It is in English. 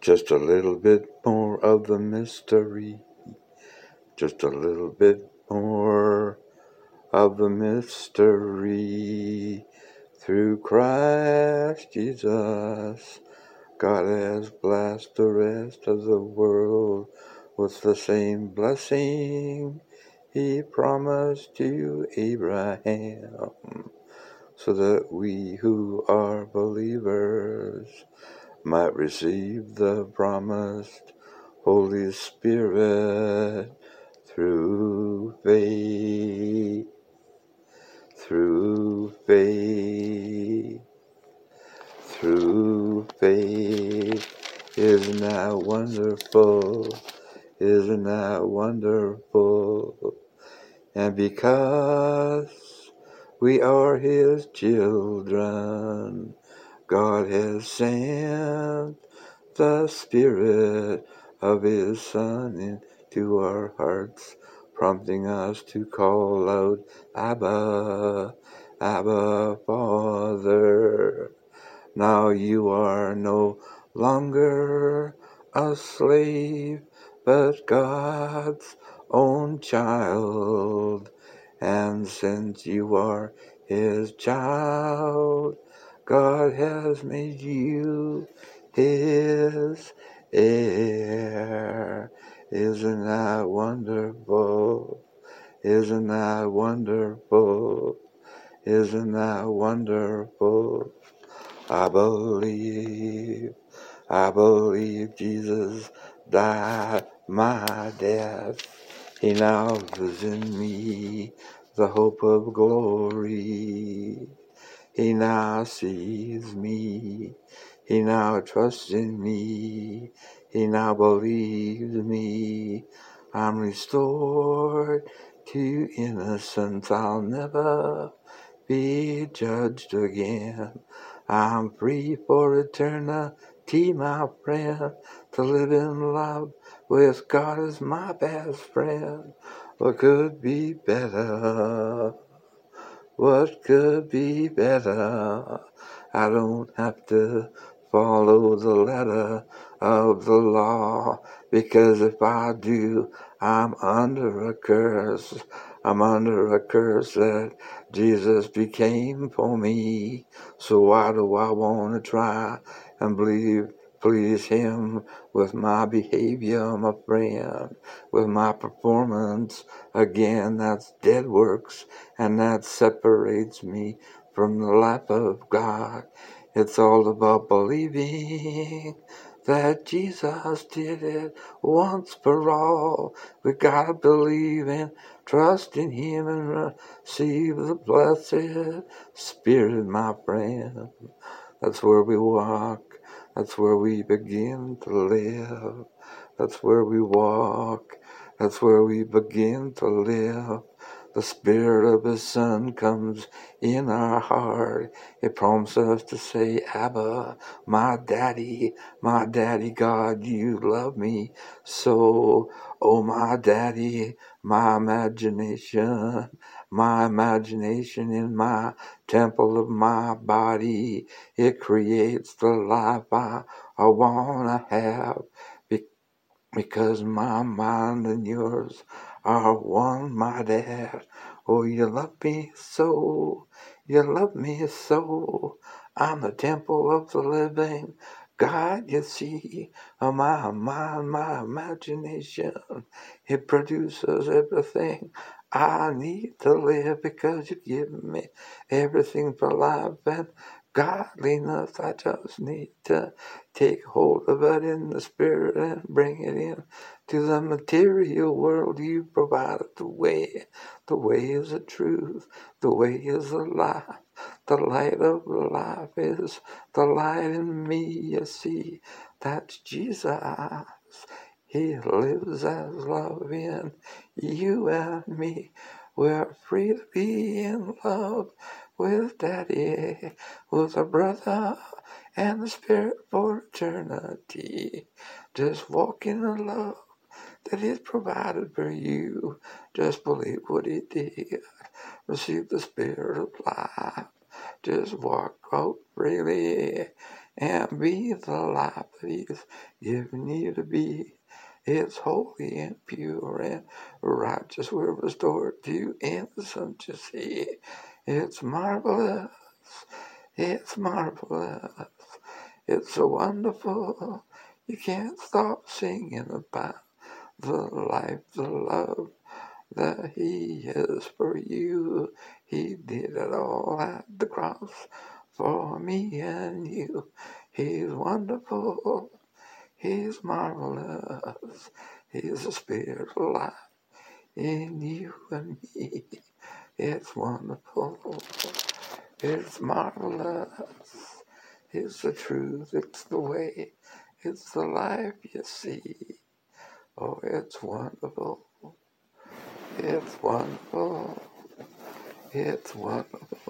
Just a little bit more of the mystery. Just a little bit more of the mystery. Through Christ Jesus, God has blessed the rest of the world with the same blessing He promised to Abraham, so that we who are believers might receive the promised Holy Spirit through faith, through faith, through faith. Isn't that wonderful? Isn't that wonderful? And because we are His children, God has sent the Spirit of His Son into our hearts, prompting us to call out, Abba, Abba, Father. Now you are no longer a slave, but God's own child. And since you are His child, God has made you His heir. Isn't that wonderful? Isn't that wonderful? Isn't that wonderful? I believe, I believe Jesus died my death. He now lives in me, the hope of glory. He now sees me. He now trusts in me. He now believes me. I'm restored to innocence. I'll never be judged again. I'm free for eternity, my friend, to live in love with God as my best friend. What could be better? What could be better? I don't have to follow the letter of the law because if I do, I'm under a curse. I'm under a curse that Jesus became for me. So why do I want to try and believe please him with my behavior, my friend, with my performance. Again, that's dead works, and that separates me from the life of God. It's all about believing that Jesus did it once for all. We gotta believe and trust in Him and receive the blessed Spirit, my friend. That's where we walk. That's where we begin to live. That's where we walk. That's where we begin to live. The Spirit of His Son comes in our heart. It prompts us to say, Abba, my daddy, my daddy God, you love me so. Oh, my daddy, my imagination, my imagination in my temple of my body. It creates the life I, I want to have because my mind and yours are one, my dad. Oh, you love me so, you love me so. I'm the temple of the living God, you see. Oh, my mind, my imagination, it produces everything I need to live because you give me everything for life and godliness. I just need to take hold of it in the spirit and bring it in to the material world. You provided the way. The way is the truth. The way is the life. The light of life is the light in me. You see, that's Jesus. He lives as love in you and me. We're free to be in love with Daddy, with a brother and the Spirit for eternity. Just walk in the love that is provided for you. Just believe what He did. Receive the Spirit of life. Just walk out freely and be the life that He's given you to be. It's holy and pure and righteous. We're restored to innocent to see. It's marvelous. It's marvelous. It's so wonderful. You can't stop singing about the life, the love that He has for you. He did it all at the cross for me and you. He's wonderful. He's marvelous. He's a spirit of life in you and me. It's wonderful. It's marvelous. It's the truth. It's the way. It's the life you see. Oh, it's wonderful. It's wonderful. It's wonderful.